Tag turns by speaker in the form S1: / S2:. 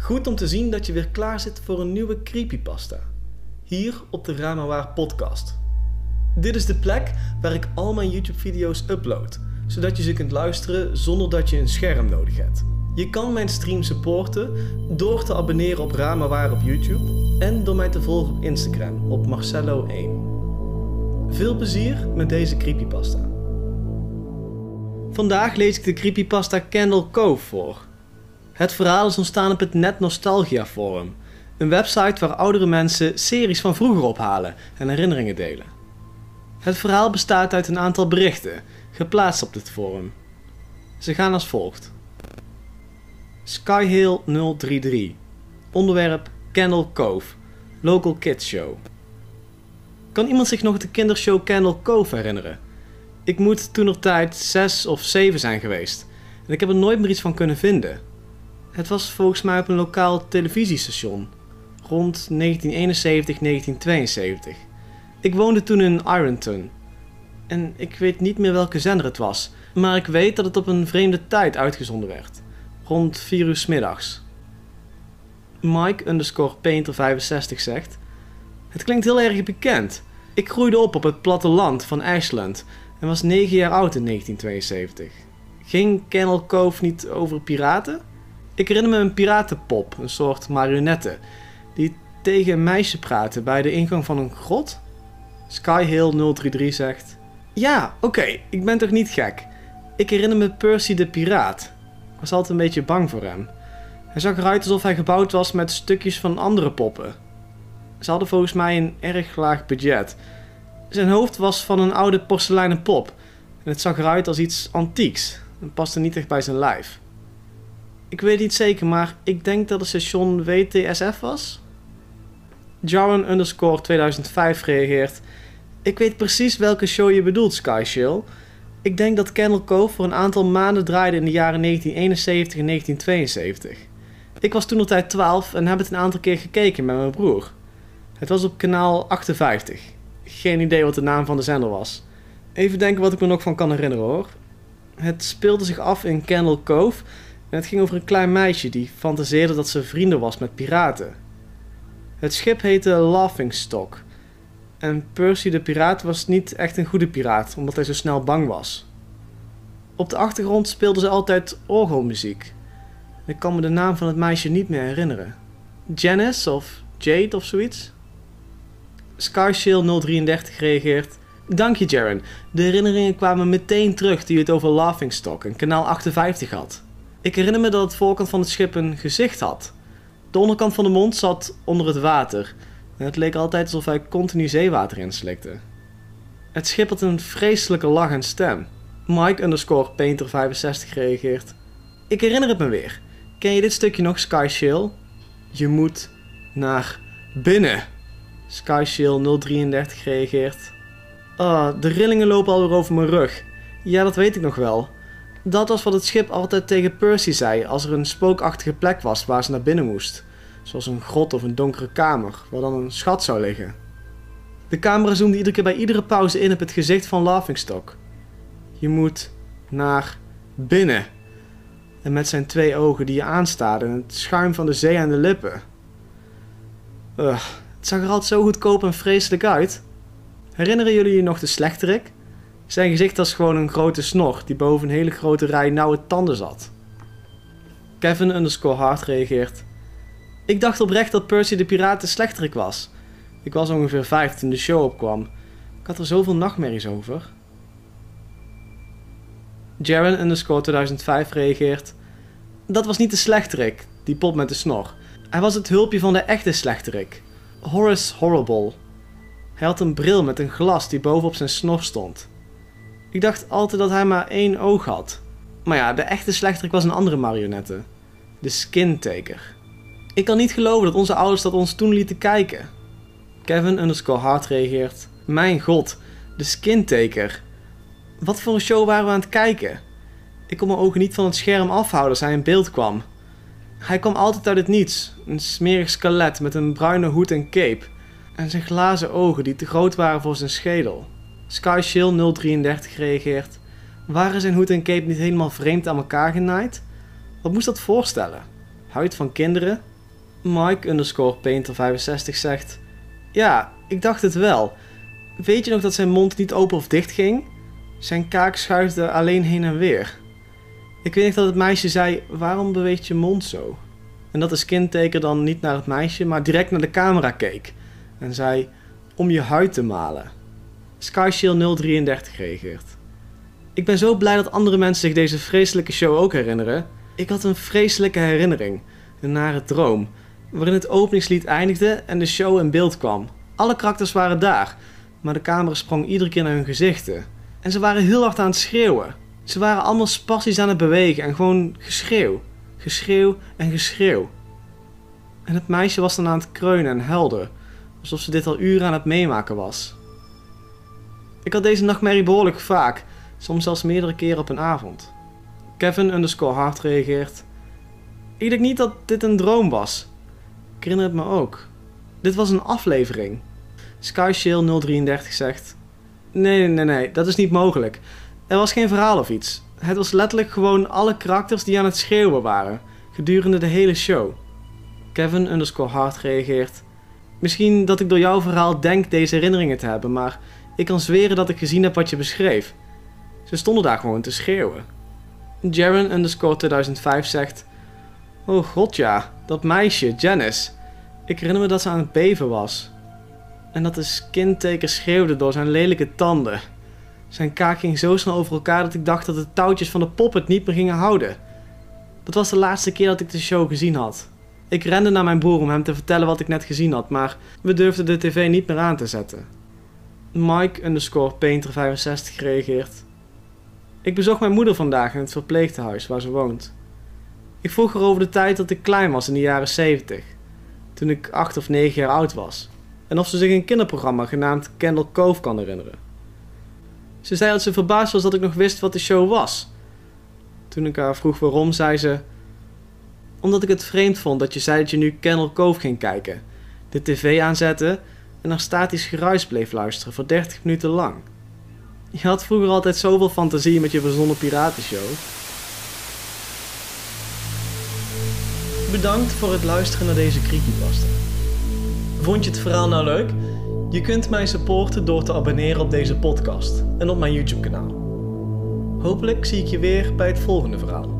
S1: Goed om te zien dat je weer klaar zit voor een nieuwe creepypasta. Hier op de Ramawaar podcast. Dit is de plek waar ik al mijn YouTube video's upload, zodat je ze kunt luisteren zonder dat je een scherm nodig hebt. Je kan mijn stream supporten door te abonneren op Ramawaar op YouTube en door mij te volgen op Instagram op Marcello1. Veel plezier met deze creepypasta. Vandaag lees ik de creepypasta Candle Cove voor. Het verhaal is ontstaan op het Net Nostalgia Forum, een website waar oudere mensen series van vroeger ophalen en herinneringen delen. Het verhaal bestaat uit een aantal berichten, geplaatst op dit forum. Ze gaan als volgt. Skyhill 033 Onderwerp Candle Cove Local Kids Show Kan iemand zich nog de kindershow Candle Cove herinneren? Ik moet toen nog tijd 6 of 7 zijn geweest en ik heb er nooit meer iets van kunnen vinden. Het was volgens mij op een lokaal televisiestation rond 1971-1972. Ik woonde toen in Ironton en ik weet niet meer welke zender het was, maar ik weet dat het op een vreemde tijd uitgezonden werd, rond 4 uur s middags. Mike underscore Painter 65 zegt: Het klinkt heel erg bekend. Ik groeide op op het platteland van Ashland en was 9 jaar oud in 1972. Ging Kennel Cove niet over piraten? Ik herinner me een piratenpop, een soort marionette, die tegen een meisje praatte bij de ingang van een grot? Skyhill 033 zegt: Ja, oké, ik ben toch niet gek. Ik herinner me Percy de piraat. Ik was altijd een beetje bang voor hem. Hij zag eruit alsof hij gebouwd was met stukjes van andere poppen. Ze hadden volgens mij een erg laag budget. Zijn hoofd was van een oude porseleinen pop. En het zag eruit als iets antieks. Het paste niet echt bij zijn lijf. Ik weet niet zeker, maar ik denk dat het station WTSF was. Jarwan underscore 2005 reageert. Ik weet precies welke show je bedoelt, Skyshill. Ik denk dat Candle Cove voor een aantal maanden draaide in de jaren 1971 en 1972. Ik was toen nog tijd 12 en heb het een aantal keer gekeken met mijn broer. Het was op kanaal 58. Geen idee wat de naam van de zender was. Even denken wat ik me nog van kan herinneren hoor. Het speelde zich af in Candle Cove en het ging over een klein meisje die fantaseerde dat ze vrienden was met piraten. Het schip heette Laughingstock. En Percy de piraat was niet echt een goede piraat, omdat hij zo snel bang was. Op de achtergrond speelden ze altijd orgelmuziek. Ik kan me de naam van het meisje niet meer herinneren. Janice of Jade of zoiets? Skyshield 033 reageert. Dank je, Jaren. De herinneringen kwamen meteen terug die het over Laughingstock en kanaal 58 had. Ik herinner me dat het voorkant van het schip een gezicht had. De onderkant van de mond zat onder het water. En het leek altijd alsof hij continu zeewater inslikte. Het schip had een vreselijke lach en stem. Mike underscore Painter 65 reageert. Ik herinner het me weer. Ken je dit stukje nog, Skyshill? Je moet naar binnen. Skyshill 033 reageert. Ah, de rillingen lopen alweer over mijn rug. Ja, dat weet ik nog wel. Dat was wat het schip altijd tegen Percy zei als er een spookachtige plek was waar ze naar binnen moest. Zoals een grot of een donkere kamer, waar dan een schat zou liggen. De camera zoomde iedere keer bij iedere pauze in op het gezicht van Laughingstock. Je moet naar binnen. En met zijn twee ogen die je aanstaarden en het schuim van de zee aan de lippen. Ugh, het zag er altijd zo goedkoop en vreselijk uit. Herinneren jullie je nog de slechterik? Zijn gezicht was gewoon een grote snor die boven een hele grote rij nauwe tanden zat. Kevin underscore hard reageert. Ik dacht oprecht dat Percy de piraat de slechterik was. Ik was ongeveer vijf toen de show opkwam. Ik had er zoveel nachtmerries over. Jaren underscore 2005 reageert. Dat was niet de slechterik, die pop met de snor. Hij was het hulpje van de echte slechterik. Horace Horrible. Hij had een bril met een glas die bovenop zijn snor stond. Ik dacht altijd dat hij maar één oog had. Maar ja, de echte slechterik was een andere marionette. De Skintaker. Ik kan niet geloven dat onze ouders dat ons toen lieten kijken. Kevin underscore hard reageert. Mijn god, de Skintaker. Wat voor een show waren we aan het kijken? Ik kon mijn ogen niet van het scherm afhouden als hij in beeld kwam. Hij kwam altijd uit het niets. Een smerig skelet met een bruine hoed en cape. En zijn glazen ogen die te groot waren voor zijn schedel. Skyshill 033 reageert. Waren zijn hoed en cape niet helemaal vreemd aan elkaar genaaid? Wat moest dat voorstellen? Huid van kinderen? Mike underscore Painter65 zegt... Ja, ik dacht het wel. Weet je nog dat zijn mond niet open of dicht ging? Zijn kaak schuifde alleen heen en weer. Ik weet nog dat het meisje zei: Waarom beweegt je mond zo? En dat de skinteken dan niet naar het meisje, maar direct naar de camera keek. En zei: Om je huid te malen. Skyshield 033 reageert. Ik ben zo blij dat andere mensen zich deze vreselijke show ook herinneren. Ik had een vreselijke herinnering, een nare droom, waarin het openingslied eindigde en de show in beeld kwam. Alle karakters waren daar, maar de camera sprong iedere keer naar hun gezichten. En ze waren heel hard aan het schreeuwen. Ze waren allemaal spastisch aan het bewegen en gewoon geschreeuw. Geschreeuw en geschreeuw. En het meisje was dan aan het kreunen en huilde, alsof ze dit al uren aan het meemaken was. Ik had deze nachtmerrie behoorlijk vaak, soms zelfs meerdere keren op een avond. Kevin underscore hard reageert. Ik denk niet dat dit een droom was. Ik herinner het me ook. Dit was een aflevering. Skyshield 033 zegt... Nee, nee, nee, dat is niet mogelijk. Er was geen verhaal of iets. Het was letterlijk gewoon alle karakters die aan het schreeuwen waren, gedurende de hele show. Kevin underscore hard reageert. Misschien dat ik door jouw verhaal denk deze herinneringen te hebben, maar ik kan zweren dat ik gezien heb wat je beschreef. Ze stonden daar gewoon te schreeuwen. Jaren underscore 2005 zegt... Oh god ja, dat meisje, Janice. Ik herinner me dat ze aan het beven was. En dat de skinteken schreeuwde door zijn lelijke tanden. Zijn kaak ging zo snel over elkaar dat ik dacht dat de touwtjes van de pop het niet meer gingen houden. Dat was de laatste keer dat ik de show gezien had. Ik rende naar mijn broer om hem te vertellen wat ik net gezien had, maar we durfden de tv niet meer aan te zetten. Mike underscore Painter65 reageert. Ik bezocht mijn moeder vandaag in het verpleegtehuis waar ze woont. Ik vroeg haar over de tijd dat ik klein was in de jaren 70, toen ik 8 of 9 jaar oud was, en of ze zich een kinderprogramma genaamd Candle Cove kan herinneren. Ze zei dat ze verbaasd was dat ik nog wist wat de show was. Toen ik haar vroeg waarom, zei ze: Omdat ik het vreemd vond dat je zei dat je nu Candle Cove ging kijken, de tv aanzette en naar statisch geruis bleef luisteren voor 30 minuten lang. Je had vroeger altijd zoveel fantasie met je verzonnen piratenshow. Bedankt voor het luisteren naar deze creepypasta. Vond je het verhaal nou leuk? Je kunt mij supporten door te abonneren op deze podcast en op mijn YouTube kanaal. Hopelijk zie ik je weer bij het volgende verhaal.